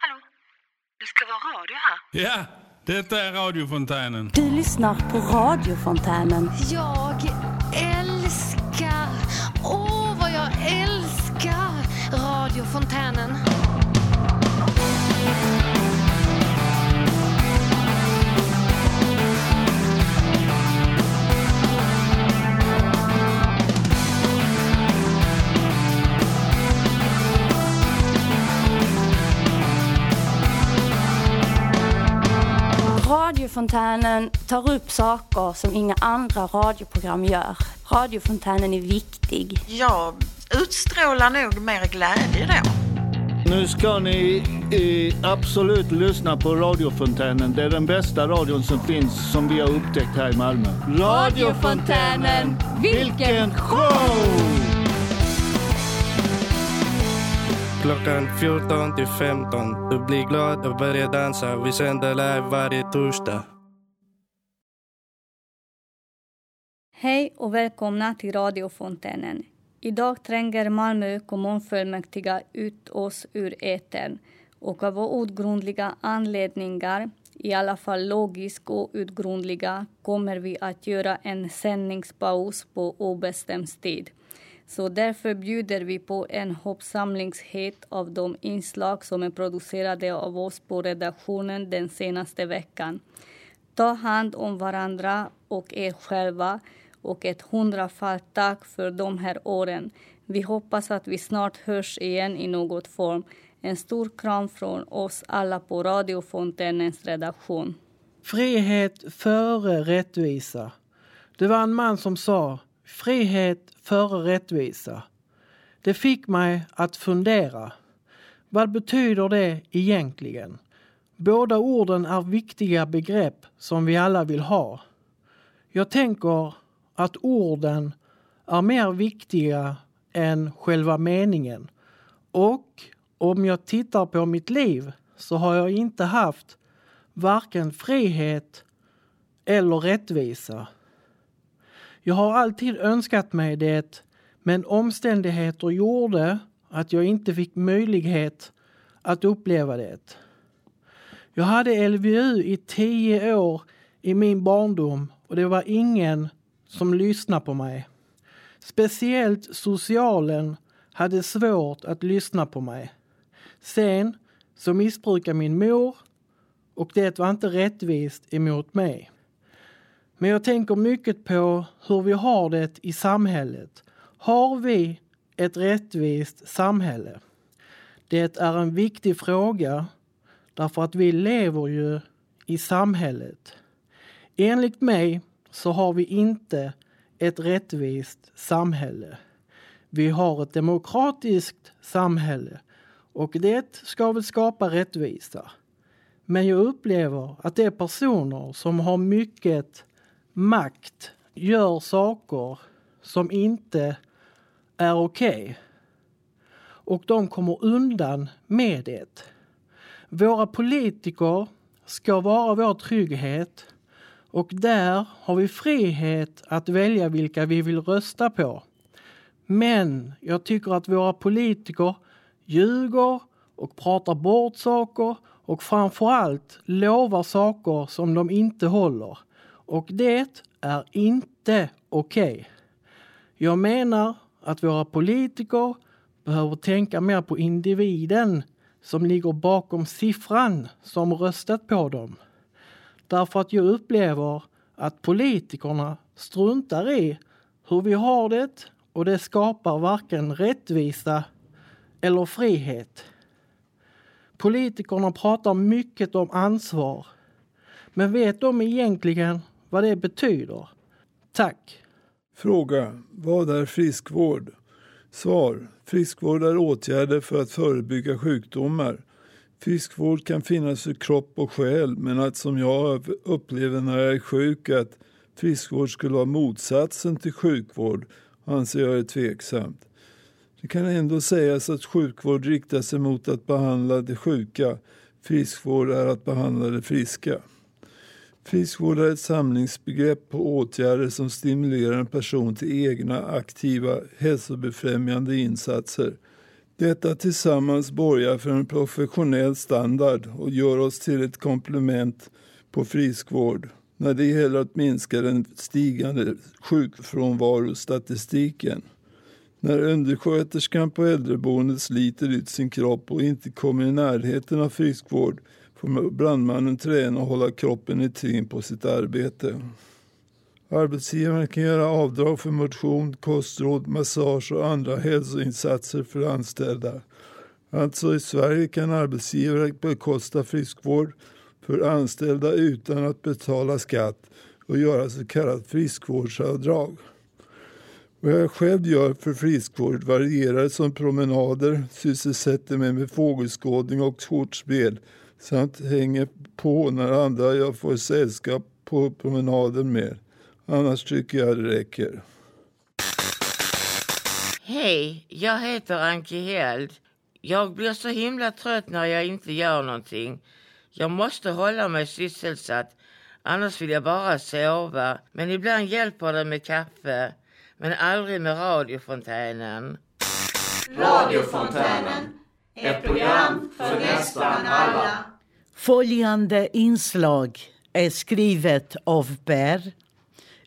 Hallå? Det ska vara radio här. Ja, detta är radiofontänen. Du lyssnar på radiofontänen. Jag älskar, åh vad jag älskar radiofontänen. Radiofontänen tar upp saker som inga andra radioprogram gör. Radiofontänen är viktig. Jag utstrålar nog mer glädje då. Nu ska ni eh, absolut lyssna på radiofontänen. Det är den bästa radion som finns som vi har upptäckt här i Malmö. Radiofontänen, vilken show! Klockan 14 till 15. Du blir glad och börjar dansa. Vi sänder live varje torsdag. Hej och välkomna till radiofontänen. Idag tränger Malmö kommunfullmäktige ut oss ur etern och av outgrundliga anledningar, i alla fall logiskt och kommer vi att göra en sändningspaus på obestämd tid. Så därför bjuder vi på en hoppsamlingshet av de inslag som är producerade av oss på redaktionen den senaste veckan. Ta hand om varandra och er själva och ett hundrafalt tack för de här åren. Vi hoppas att vi snart hörs igen i något form. En stor kram från oss alla på Radiofontänens redaktion. Frihet före rättvisa. Det var en man som sa frihet före rättvisa. Det fick mig att fundera. Vad betyder det egentligen? Båda orden är viktiga begrepp som vi alla vill ha. Jag tänker att orden är mer viktiga än själva meningen. Och om jag tittar på mitt liv så har jag inte haft varken frihet eller rättvisa. Jag har alltid önskat mig det men omständigheter gjorde att jag inte fick möjlighet att uppleva det. Jag hade LVU i tio år i min barndom och det var ingen som lyssnade på mig. Speciellt socialen hade svårt att lyssna på mig. Sen så missbrukade min mor och det var inte rättvist emot mig. Men jag tänker mycket på hur vi har det i samhället. Har vi ett rättvist samhälle? Det är en viktig fråga därför att vi lever ju i samhället. Enligt mig så har vi inte ett rättvist samhälle. Vi har ett demokratiskt samhälle och det ska väl skapa rättvisa. Men jag upplever att det är personer som har mycket makt gör saker som inte är okej. Okay. Och de kommer undan med det. Våra politiker ska vara vår trygghet och där har vi frihet att välja vilka vi vill rösta på. Men jag tycker att våra politiker ljuger och pratar bort saker och framförallt lovar saker som de inte håller. Och det är inte okej. Okay. Jag menar att våra politiker behöver tänka mer på individen som ligger bakom siffran som röstat på dem. Därför att jag upplever att politikerna struntar i hur vi har det och det skapar varken rättvisa eller frihet. Politikerna pratar mycket om ansvar. Men vet de egentligen vad det betyder? Tack. Fråga. Vad är friskvård? Svar. Friskvård är åtgärder för att förebygga sjukdomar. Friskvård kan finnas för kropp och själ men att som jag upplever när jag är sjuk att friskvård skulle vara motsatsen till sjukvård anser jag är tveksamt. Det kan ändå sägas att sjukvård riktar sig mot att behandla det sjuka. Friskvård är att behandla det friska. Friskvård är ett samlingsbegrepp på åtgärder som stimulerar en person till egna aktiva hälsobefrämjande insatser. Detta tillsammans borgar för en professionell standard och gör oss till ett komplement på friskvård när det gäller att minska den stigande sjukfrånvarostatistiken. När undersköterskan på äldreboendet sliter ut sin kropp och inte kommer i närheten av friskvård får brandmannen träna och hålla kroppen i trim på sitt arbete. Arbetsgivaren kan göra avdrag för motion, kostråd, massage och andra hälsoinsatser för anställda. Alltså i Sverige kan arbetsgivare bekosta friskvård för anställda utan att betala skatt och göra så kallat friskvårdsavdrag. Vad jag själv gör för friskvård varierar som promenader, sysselsätter mig med fågelskådning och kortspel samt hänger på när andra jag får sällskap på promenaden med. Annars tycker jag det räcker. Hej, jag heter Anki Held. Jag blir så himla trött när jag inte gör någonting. Jag måste hålla mig sysselsatt, annars vill jag bara sova. Men ibland hjälper det med kaffe, men aldrig med radiofontänen. Radiofontänen, ett program för nästan alla. Följande inslag är skrivet av Per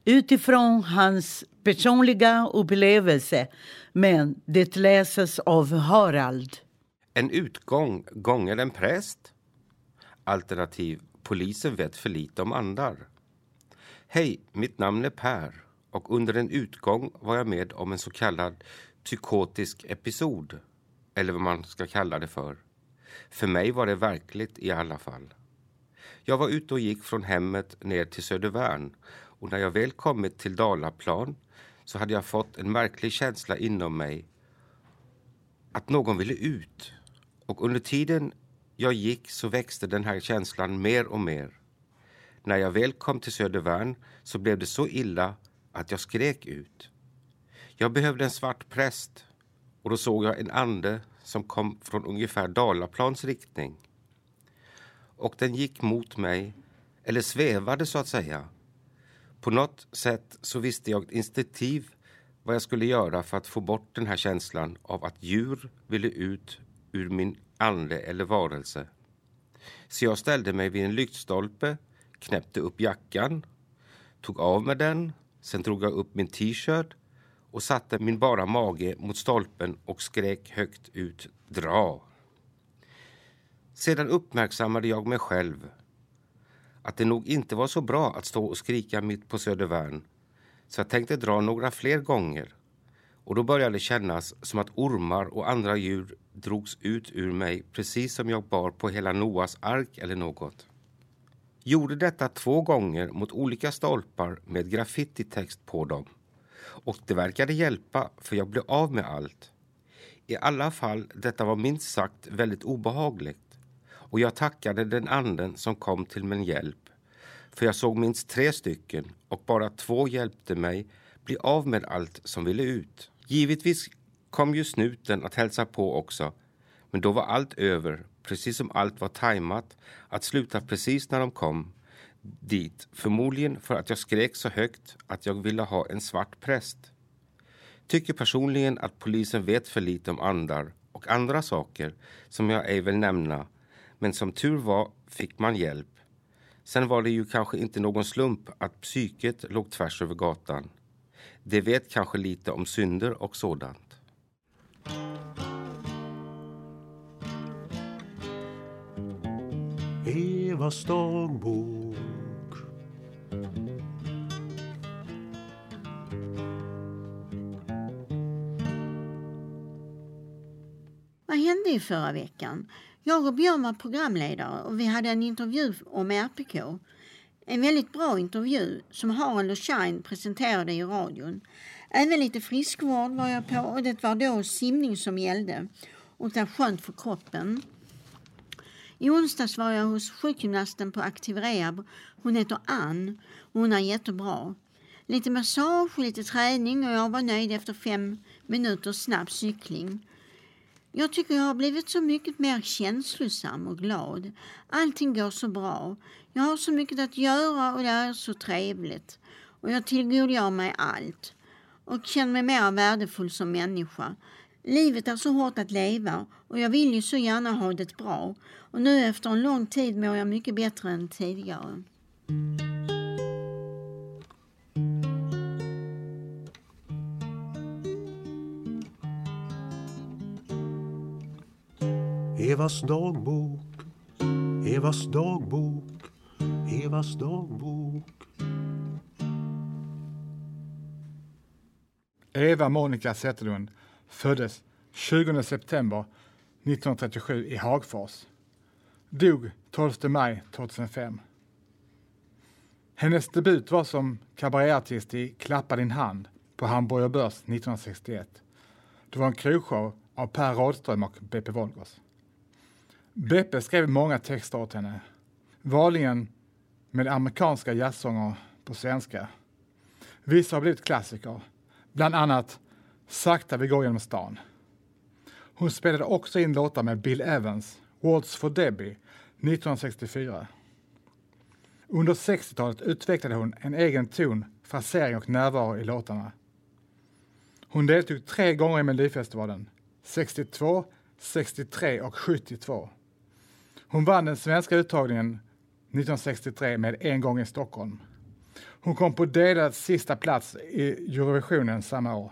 utifrån hans personliga upplevelse men det läses av Harald. En utgång gånger en präst. Alternativ polisen vet för lite om andar. Hej, mitt namn är Per och under en utgång var jag med om en så kallad psykotisk episod. Eller vad man ska kalla det för. För mig var det verkligt i alla fall. Jag var ute och gick från hemmet ner till Södervärn och när jag väl kommit till Dalaplan så hade jag fått en märklig känsla inom mig att någon ville ut. Och under tiden jag gick så växte den här känslan mer och mer. När jag väl kom till Södervärn så blev det så illa att jag skrek ut. Jag behövde en svart präst och då såg jag en ande som kom från ungefär Dalaplans riktning. Och den gick mot mig, eller svävade så att säga. På något sätt så visste jag instinktivt vad jag skulle göra för att få bort den här känslan av att djur ville ut ur min ande eller varelse. Så jag ställde mig vid en lyktstolpe, knäppte upp jackan, tog av mig den, sen drog jag upp min t-shirt och satte min bara mage mot stolpen och skrek högt ut dra. Sedan uppmärksammade jag mig själv att det nog inte var så bra att stå och skrika mitt på Södervärn så jag tänkte dra några fler gånger och då började det kännas som att ormar och andra djur drogs ut ur mig precis som jag bar på hela Noas ark eller något. Gjorde detta två gånger mot olika stolpar med graffititext på dem och det verkade hjälpa för jag blev av med allt. I alla fall, detta var minst sagt väldigt obehagligt och jag tackade den anden som kom till min hjälp. För jag såg minst tre stycken och bara två hjälpte mig bli av med allt som ville ut. Givetvis kom ju snuten att hälsa på också, men då var allt över, precis som allt var tajmat, att sluta precis när de kom dit, förmodligen för att jag skrek så högt att jag ville ha en svart präst. Tycker personligen att polisen vet för lite om andar och andra saker som jag ej vill nämna men som tur var fick man hjälp. Sen var det ju kanske inte någon slump att psyket låg tvärs över gatan. Det vet kanske lite om synder och sådant. Eva dagbok hände i förra veckan? Jag och Björn var programledare och vi hade en intervju om RPK. En väldigt bra intervju som Harald och Shine presenterade i radion. Även lite friskvård var jag på och det var då simning som gällde och det är skönt för kroppen. I onsdags var jag hos sjukgymnasten på Aktiv Rehab. Hon heter Ann och hon är jättebra. Lite massage och lite träning och jag var nöjd efter fem minuters snabb cykling. Jag tycker jag har blivit så mycket mer känslosam och glad. Allting går så bra. Jag har så mycket att göra och det är så trevligt. Och jag tillgodogör mig allt och känner mig mer värdefull som människa. Livet är så hårt att leva och jag vill ju så gärna ha det bra. Och nu efter en lång tid mår jag mycket bättre än tidigare. Evas dagbok, Evas dagbok, Evas dagbok. Eva Monica Zetterlund föddes 20 september 1937 i Hagfors. Dog 12 maj 2005. Hennes debut var som kabaréartist i Klappa din hand på Hamburger Börs 1961. Det var en krogshow av Per Rådström och Beppe Wolgers. Beppe skrev många texter åt henne, vanligen med amerikanska jazzsånger på svenska. Vissa har blivit klassiker, bland annat Sakta vi går genom stan. Hon spelade också in låtar med Bill Evans, Waltz for Debbie, 1964. Under 60-talet utvecklade hon en egen ton, frasering och närvaro i låtarna. Hon deltog tre gånger i Melodifestivalen, 62, 63 och 72. Hon vann den svenska uttagningen 1963 med en gång i Stockholm. Hon kom på delad sista plats i Eurovisionen samma år.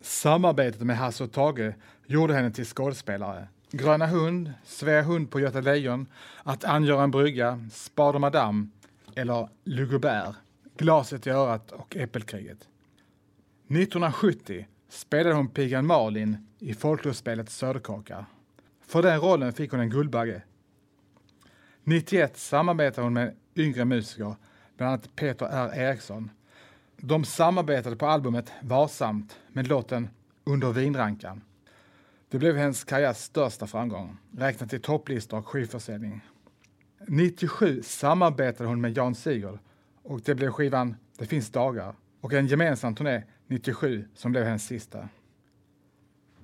Samarbetet med Hasse och Tage gjorde henne till skådespelare. Gröna hund, Svea hund på Göta Lejon, Att angöra en brygga, Spader Madame eller Lugubär, Glaset i örat och Äppelkriget. 1970 spelade hon pigan Malin i folklustspelet Söderkaka. För den rollen fick hon en Guldbagge. 91 samarbetade hon med yngre musiker, bland annat Peter R. Eriksson. De samarbetade på albumet Varsamt med låten Under vinrankan. Det blev hennes karriärs största framgång, räknat i topplistor och skivförsäljning. 97 samarbetade hon med Jan Sigurd och det blev skivan Det finns dagar och en gemensam turné 97 som blev hennes sista.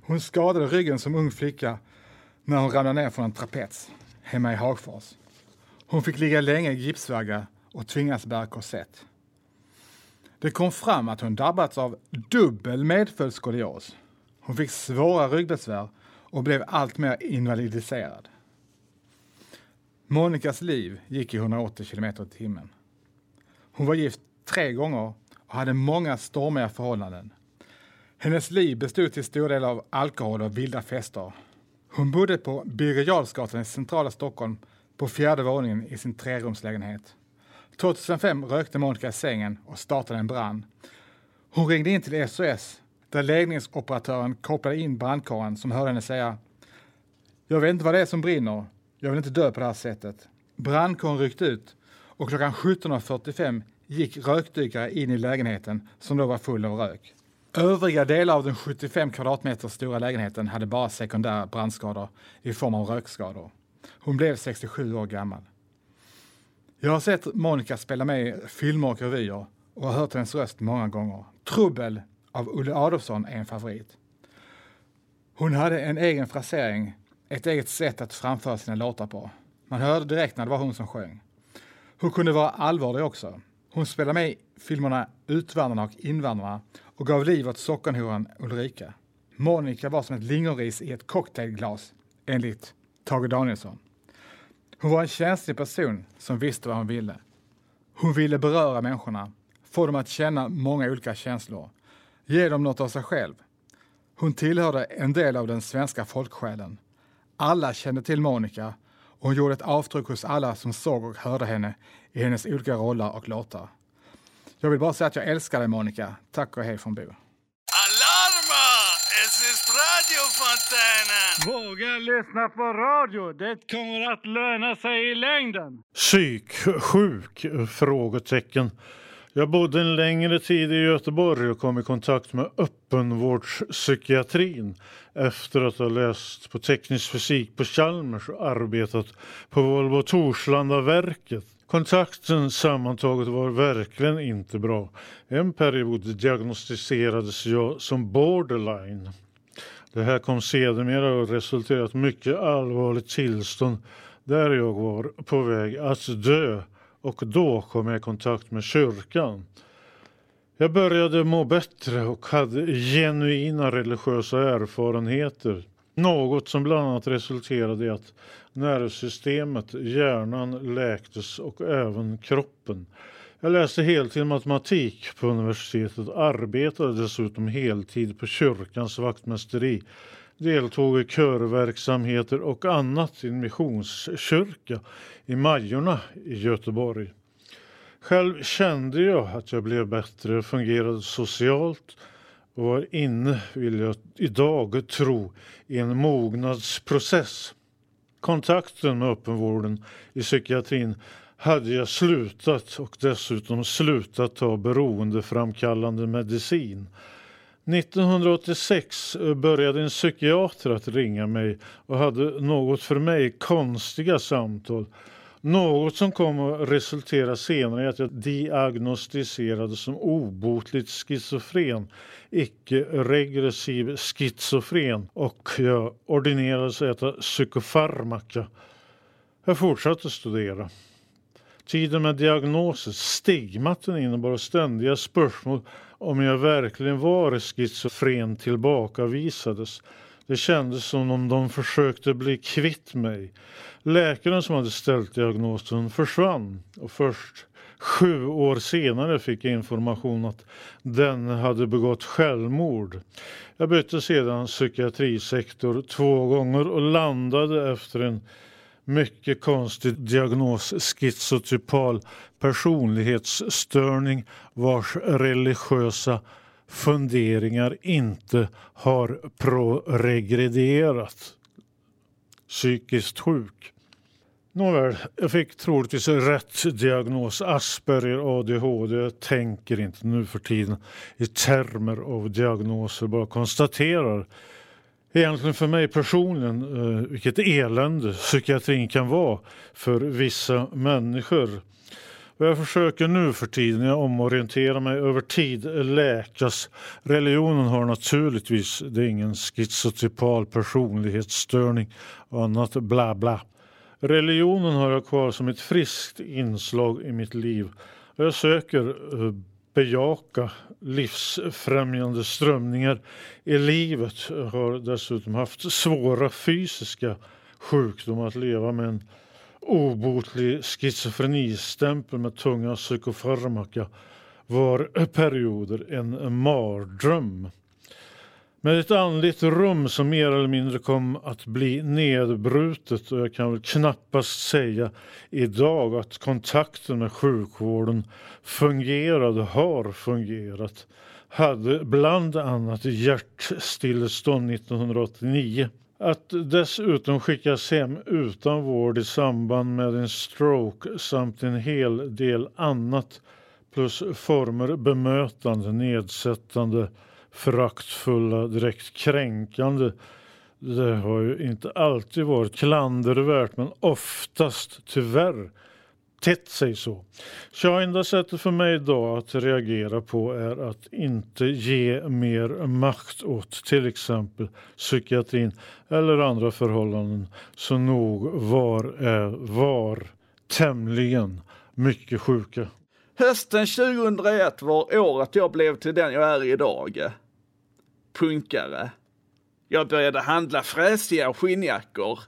Hon skadade ryggen som ung flicka när hon ramlade ner från en trapets hemma i Hagfors. Hon fick ligga länge i gipsvagga och tvingas bära korsett. Det kom fram att hon drabbats av dubbel medfödd skolios. Hon fick svåra ryggbesvär och blev alltmer invalidiserad. Monikas liv gick i 180 kilometer i timmen. Hon var gift tre gånger och hade många stormiga förhållanden. Hennes liv bestod till stor del av alkohol och vilda fester. Hon bodde på Birger i centrala Stockholm på fjärde våningen i sin trerumslägenhet. 2005 rökte Monica i sängen och startade en brand. Hon ringde in till SOS där ledningsoperatören kopplade in brandkåren som hörde henne säga Jag vet inte vad det är som brinner. Jag vill inte dö på det här sättet. Brandkåren ryckte ut och klockan 17.45 gick rökdykare in i lägenheten som då var full av rök. Övriga delar av den 75 kvadratmeter stora lägenheten hade bara sekundära brandskador i form av rökskador. Hon blev 67 år gammal. Jag har sett Monica spela med i filmer och revyer och har hört hennes röst många gånger. Trubbel av Olle Adolphson är en favorit. Hon hade en egen frasering, ett eget sätt att framföra sina låtar på. Man hörde direkt när det var hon som sjöng. Hon kunde vara allvarlig också. Hon spelade med i filmerna Utvandrarna och Invandrarna och gav liv åt sockenhoran Ulrika. Monica var som ett lingonris i ett cocktailglas, enligt Tage Danielsson. Hon var en känslig person som visste vad hon ville. Hon ville beröra människorna, få dem att känna många olika känslor, ge dem något av sig själv. Hon tillhörde en del av den svenska folksjälen. Alla kände till Monica och hon gjorde ett avtryck hos alla som såg och hörde henne i hennes olika roller och låtar. Jag vill bara säga att jag älskar dig Monica. Tack och hej från Bo. Alarma! Es ist radiofontänen! Våga lyssna på radio. Det kommer att löna sig i längden. Psyksjuk? Frågetecken. Jag bodde en längre tid i Göteborg och kom i kontakt med öppenvårdspsykiatrin efter att ha läst på teknisk fysik på Chalmers och arbetat på Volvo Torslandaverket. Kontakten sammantaget var verkligen inte bra. En period diagnostiserades jag som borderline. Det här kom sedermera att resultera i ett mycket allvarligt tillstånd där jag var på väg att dö och då kom jag i kontakt med kyrkan. Jag började må bättre och hade genuina religiösa erfarenheter. Något som bland annat resulterade i att nervsystemet, hjärnan läktes och även kroppen. Jag läste heltid matematik på universitetet och arbetade dessutom heltid på kyrkans vaktmästeri. Deltog i körverksamheter och annat i en missionskyrka i Majorna i Göteborg. Själv kände jag att jag blev bättre, fungerade socialt och var inne, vill jag idag tro, i en mognadsprocess. Kontakten med öppenvården i psykiatrin hade jag slutat och dessutom slutat ta beroendeframkallande medicin. 1986 började en psykiater att ringa mig och hade något för mig konstiga samtal. Något som kom att resultera senare i att jag diagnostiserades som obotligt schizofren, icke-regressiv schizofren och jag ordinerades att äta psykofarmaka. Jag fortsatte studera. Tiden med diagnoser, stigmaten innebar ständiga spörsmål om jag verkligen var schizofren tillbakavisades. Det kändes som om de försökte bli kvitt mig. Läkaren som hade ställt diagnosen försvann och först sju år senare fick jag information att den hade begått självmord. Jag bytte sedan psykiatrisektor två gånger och landade efter en mycket konstig diagnos, schizotypal personlighetsstörning vars religiösa funderingar inte har proregrederat. Psykiskt sjuk. Nåväl, jag fick troligtvis rätt diagnos, Asperger, ADHD. Jag tänker inte nu för tiden i termer av diagnoser, bara konstaterar egentligen för mig personligen eh, vilket elände psykiatrin kan vara för vissa människor. Vad jag försöker nu för tiden, jag omorienterar mig över tid, läkas. Religionen har naturligtvis, det är ingen schizotypal personlighetsstörning och annat bla bla. Religionen har jag kvar som ett friskt inslag i mitt liv. Jag söker eh, bejaka livsfrämjande strömningar i livet. Jag har dessutom haft svåra fysiska sjukdomar att leva med en obotlig schizofrenistämpel med tunga psykofarmaka var perioder en mardröm. Med ett andligt rum som mer eller mindre kom att bli nedbrutet och jag kan väl knappast säga idag att kontakten med sjukvården fungerade, har fungerat. Hade bland annat hjärtstillestånd 1989. Att dessutom skickas hem utan vård i samband med en stroke samt en hel del annat plus former bemötande, nedsättande föraktfulla, direkt kränkande. Det har ju inte alltid varit klandervärt men oftast tyvärr tätt sig så. Så enda sättet för mig idag att reagera på är att inte ge mer makt åt till exempel psykiatrin eller andra förhållanden Så nog var är var tämligen mycket sjuka. Hösten 2001 var året jag blev till den jag är idag punkare. Jag började handla fräsiga skinnjackor,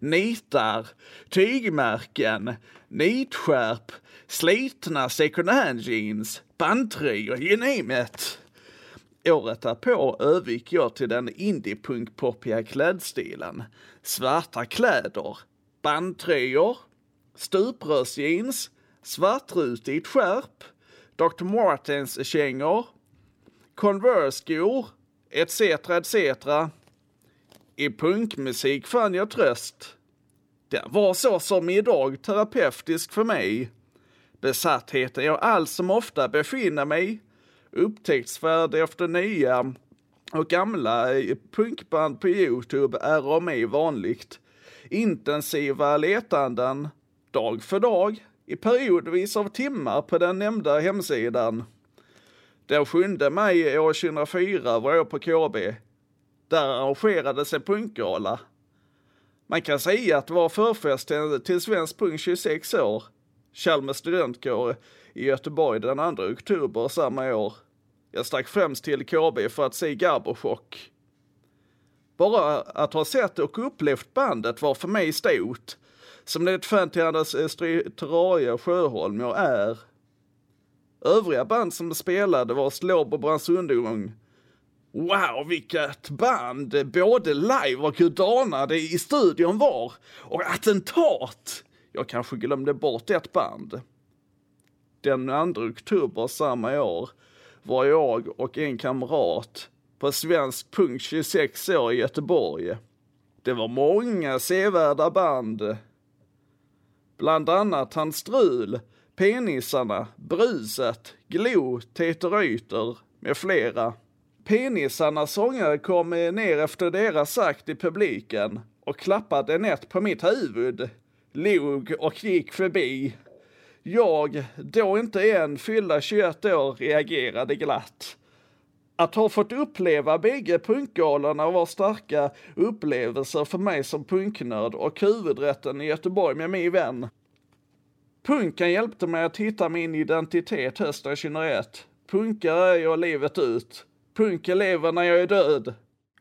nitar, tygmärken, nitskärp, slitna second hand jeans, bandtröjor, you name it. Året därpå övergick jag till den indiepunk-poppiga klädstilen. Svarta kläder, bandtröjor, stuprörsjeans, svartrutigt skärp, Dr. Martens kängor, Converse-skor etc. etc. I punkmusik fann jag tröst. Den var så som idag terapeutisk för mig. Besattheten jag allt som ofta befinner mig, upptäcktsfärd efter nya och gamla eh, punkband på Youtube är om mig vanligt. Intensiva letanden, dag för dag, i periodvis av timmar på den nämnda hemsidan. Den 7 maj år 2004 var jag på KB. Där arrangerades en punkgala. Man kan säga att det var förfest till Svensk Punk 26 år. Chalmers studentkår i Göteborg den 2 oktober samma år. Jag stack främst till KB för att se Garbochock. Bara att ha sett och upplevt bandet var för mig stort. Som det ett fan till Anders Terraria Sjöholm jag är. Övriga band som spelade var Slåb och Brands undergång. Wow, vilket band! Både live och hur danade i studion var. Och attentat! Jag kanske glömde bort ett band. Den 2 oktober samma år var jag och en kamrat på Svensk Punk 26 år i Göteborg. Det var många sevärda band. Bland annat Hans Strul, Penisarna, Bruset, Glo, Teter Reuter med flera. Penisarnas sångare kom eh, ner efter deras akt i publiken och klappade nätt på mitt huvud, log och gick förbi. Jag, då inte än fyllda 21 år, reagerade glatt. Att ha fått uppleva bägge punkgalorna var starka upplevelser för mig som punknörd och huvudrätten i Göteborg med min vän. Punken hjälpte mig att hitta min identitet hösten 2001. Punkare är jag livet ut. Punken lever när jag är död.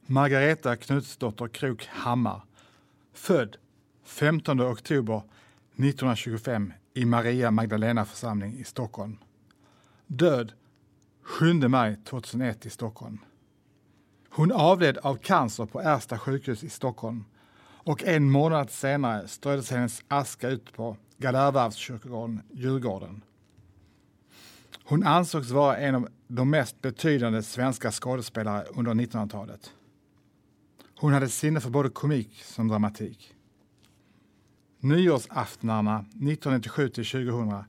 Margareta Knutsdotter Krok Hammar. Född 15 oktober 1925 i Maria Magdalena församling i Stockholm. Död 7 maj 2001 i Stockholm. Hon avled av cancer på Ersta sjukhus i Stockholm och en månad senare ströddes hennes aska ut på Galärvarvskyrkogården, Djurgården. Hon ansågs vara en av de mest betydande svenska skådespelare under 1900-talet. Hon hade sinne för både komik som dramatik. Nyårsaftnarna 1997 till 2000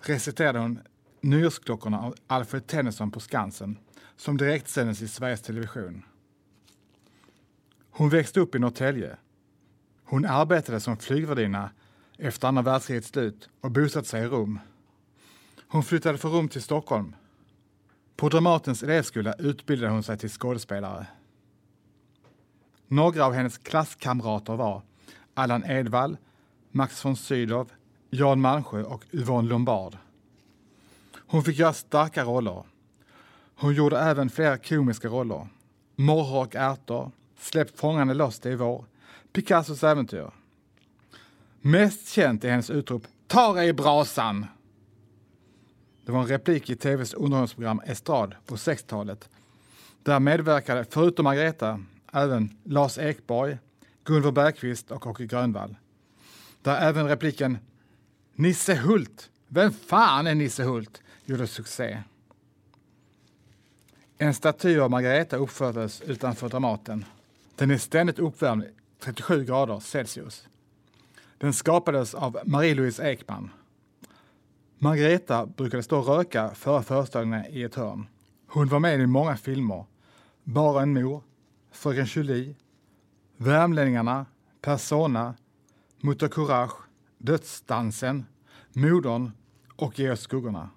reciterade hon Nyårsklockorna av Alfred Tennyson på Skansen som direktsändes i Sveriges Television. Hon växte upp i Norrtälje. Hon arbetade som flygvärdinna efter andra världskrigets slut och bosatte sig i Rom. Hon flyttade från Rom till Stockholm. På Dramatens elevskola utbildade hon sig till skådespelare. Några av hennes klasskamrater var Allan Edwall, Max von Sydow, Jan Malmsjö och Yvonne Lombard. Hon fick göra starka roller. Hon gjorde även flera komiska roller. Morrhår och ärtor, Släpp fångarne loss det är vår, Picassos äventyr. Mest känt är hennes utrop Ta dig i brasan! Det var en replik i tvs underhållningsprogram Estrad på 60-talet. Där medverkade, förutom Margareta, även Lars Ekborg, Gunvor Bergqvist och Åke Grönvall. Där även repliken Nisse Hult, vem fan är Nisse Hult? gjorde succé. En staty av Margareta uppfördes utanför Dramaten. Den är ständigt uppvärmd 37 grader Celsius. Den skapades av Marie-Louise Ekman. Margareta brukade stå och röka före föreställningarna i ett hörn. Hon var med i många filmer. Bara en mor, Fröken Julie, Värmlänningarna, Persona, Mutter Courage, Dödsdansen, Modern och Ge oss skuggorna.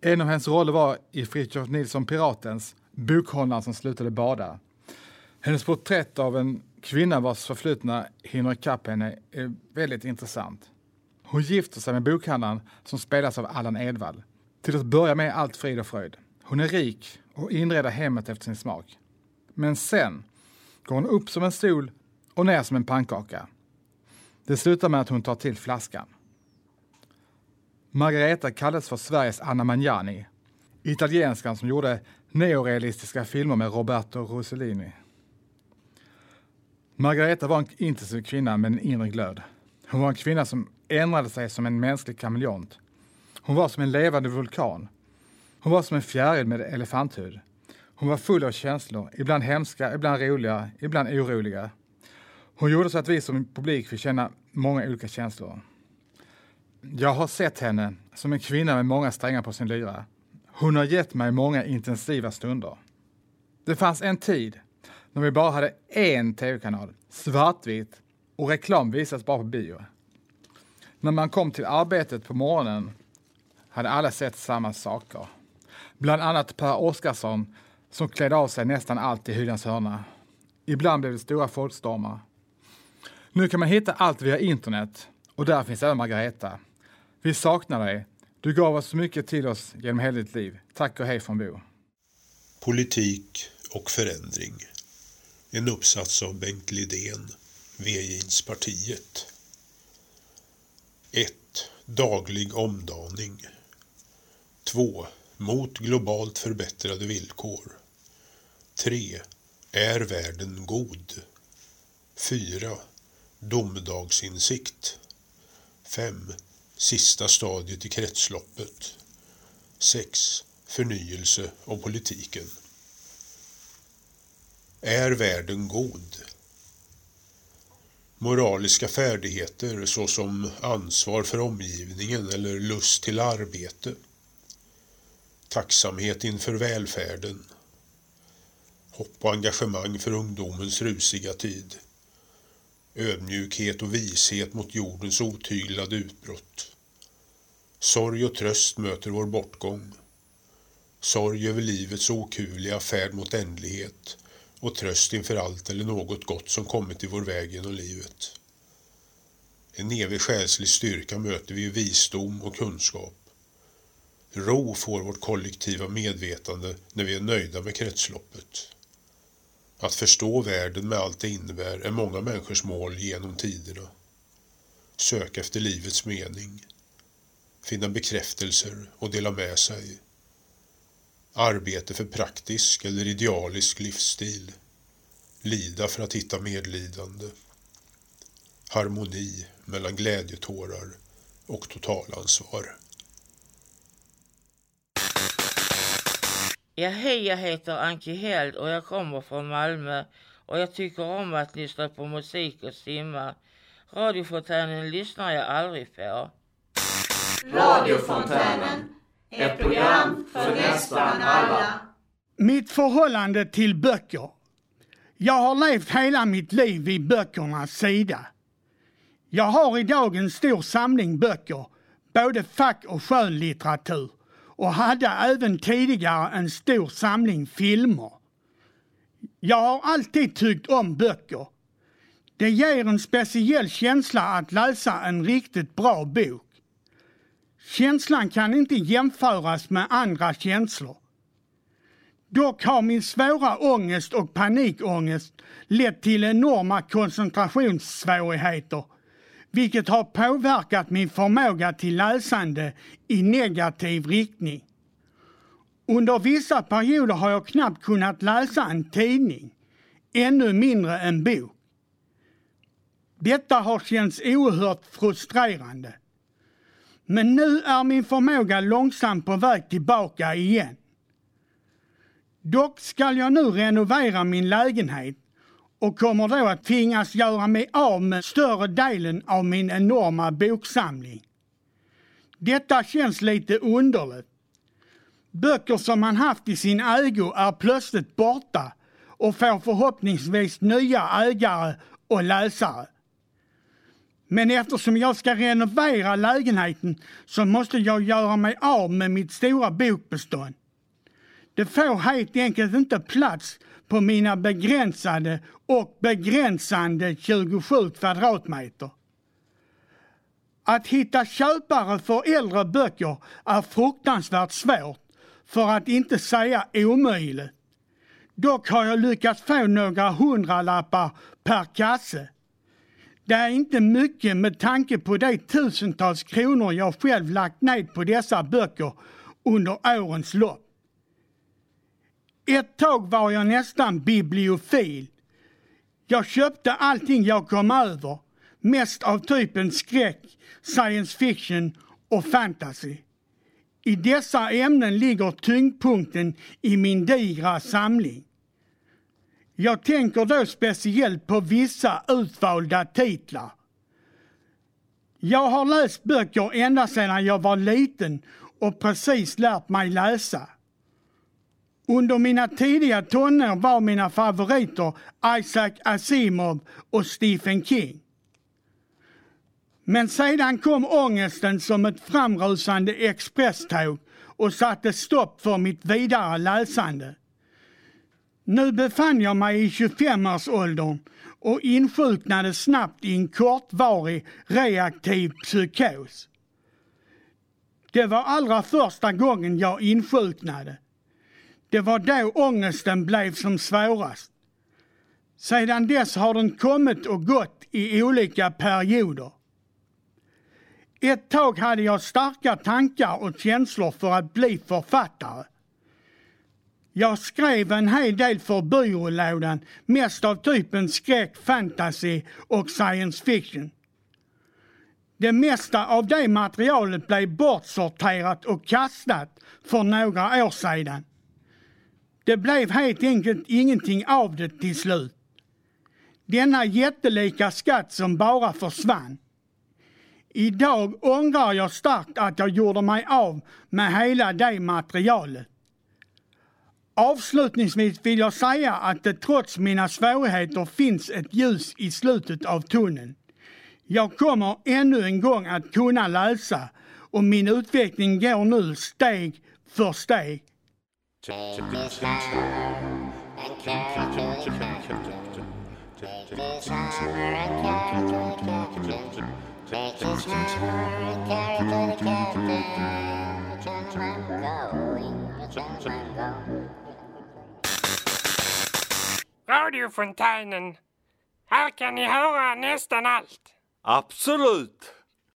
En av hennes roller var i Fritiof Nilsson Piratens Bokhållaren som slutade bada. Hennes porträtt av en kvinna vars förflutna hinner ikapp henne är väldigt intressant. Hon gifter sig med bokhandlaren som spelas av Allan Edwall. Till att börja med allt frid och fröjd. Hon är rik och inreder hemmet efter sin smak. Men sen går hon upp som en stol och ner som en pannkaka. Det slutar med att hon tar till flaskan. Margareta kallades för Sveriges Anna Magnani, italienskan som gjorde neorealistiska filmer med Roberto Rossellini. Margareta var en intensiv kvinna med en inre glöd. Hon var en kvinna som ändrade sig som en mänsklig kameleont. Hon var som en levande vulkan. Hon var som en fjäril med elefanthud. Hon var full av känslor, ibland hemska, ibland roliga, ibland oroliga. Hon gjorde så att vi som publik fick känna många olika känslor. Jag har sett henne som en kvinna med många strängar på sin lyra. Hon har gett mig många intensiva stunder. Det fanns en tid när vi bara hade en tv-kanal, svartvitt, och reklam visades bara på bio. När man kom till arbetet på morgonen hade alla sett samma saker. Bland annat Per Oscarsson som klädde av sig nästan allt i Hylands hörna. Ibland blev det stora folkstormar. Nu kan man hitta allt via internet och där finns även Margareta. Vi saknar dig. Du gav oss så mycket till oss genom hela ditt liv. Tack och hej från Bo. Politik och förändring. En uppsats av Bengt Lidén, V-jeanspartiet. 1. Daglig omdaning. 2. Mot globalt förbättrade villkor. 3. Är världen god? 4. Domedagsinsikt. 5. Sista stadiet i kretsloppet. 6. Förnyelse av politiken. Är världen god? Moraliska färdigheter såsom ansvar för omgivningen eller lust till arbete. Tacksamhet inför välfärden. Hopp och engagemang för ungdomens rusiga tid. Ödmjukhet och vishet mot jordens otyglade utbrott. Sorg och tröst möter vår bortgång. Sorg över livets okuvliga färd mot ändlighet och tröst inför allt eller något gott som kommit i vår väg genom livet. En evig själslig styrka möter vi i visdom och kunskap. Ro får vårt kollektiva medvetande när vi är nöjda med kretsloppet. Att förstå världen med allt det innebär är många människors mål genom tiderna. Söka efter livets mening. Finna bekräftelser och dela med sig. Arbete för praktisk eller idealisk livsstil. Lida för att hitta medlidande. Harmoni mellan glädjetårar och totalansvar. Ja, hej, jag heter Anki Held och jag kommer från Malmö och jag tycker om att lyssna på musik och simma. Radiofontänen lyssnar jag aldrig på. Radiofontänen, ett program för nästan alla. Mitt förhållande till böcker. Jag har levt hela mitt liv vid böckernas sida. Jag har idag en stor samling böcker, både fack och skönlitteratur och hade även tidigare en stor samling filmer. Jag har alltid tyckt om böcker. Det ger en speciell känsla att läsa en riktigt bra bok. Känslan kan inte jämföras med andra känslor. Dock har min svåra ångest och panikångest lett till enorma koncentrationssvårigheter vilket har påverkat min förmåga till läsande i negativ riktning. Under vissa perioder har jag knappt kunnat läsa en tidning, ännu mindre en bok. Detta har känts oerhört frustrerande. Men nu är min förmåga långsamt på väg tillbaka igen. Dock ska jag nu renovera min lägenhet och kommer då att tvingas göra mig av med större delen av min enorma boksamling. Detta känns lite underligt. Böcker som man haft i sin ägo är plötsligt borta och får förhoppningsvis nya ägare och läsare. Men eftersom jag ska renovera lägenheten så måste jag göra mig av med mitt stora bokbestånd. Det får helt enkelt inte plats på mina begränsade och begränsande 27 kvadratmeter. Att hitta köpare för äldre böcker är fruktansvärt svårt, för att inte säga omöjligt. Dock har jag lyckats få några hundralappar per kasse. Det är inte mycket med tanke på de tusentals kronor jag själv lagt ned på dessa böcker under årens lopp. Ett tag var jag nästan bibliofil. Jag köpte allting jag kom över, mest av typen skräck, science fiction och fantasy. I dessa ämnen ligger tyngdpunkten i min digra samling. Jag tänker då speciellt på vissa utvalda titlar. Jag har läst böcker ända sedan jag var liten och precis lärt mig läsa. Under mina tidiga tonår var mina favoriter Isaac Asimov och Stephen King. Men sedan kom ångesten som ett framrusande expresståg och satte stopp för mitt vidare läsande. Nu befann jag mig i 25-årsåldern och insjuknade snabbt i en kortvarig reaktiv psykos. Det var allra första gången jag insjuknade. Det var då ångesten blev som svårast. Sedan dess har den kommit och gått i olika perioder. Ett tag hade jag starka tankar och känslor för att bli författare. Jag skrev en hel del för byrålådan, mest av typen skräck, fantasy och science fiction. Det mesta av det materialet blev bortsorterat och kastat för några år sedan. Det blev helt enkelt ingenting av det till slut. Denna jättelika skatt som bara försvann. Idag ångrar jag starkt att jag gjorde mig av med hela det materialet. Avslutningsvis vill jag säga att det trots mina svårigheter finns ett ljus i slutet av tunneln. Jag kommer ännu en gång att kunna läsa och min utveckling går nu steg för steg. Radiofontänen. Här kan ni höra nästan allt. Absolut!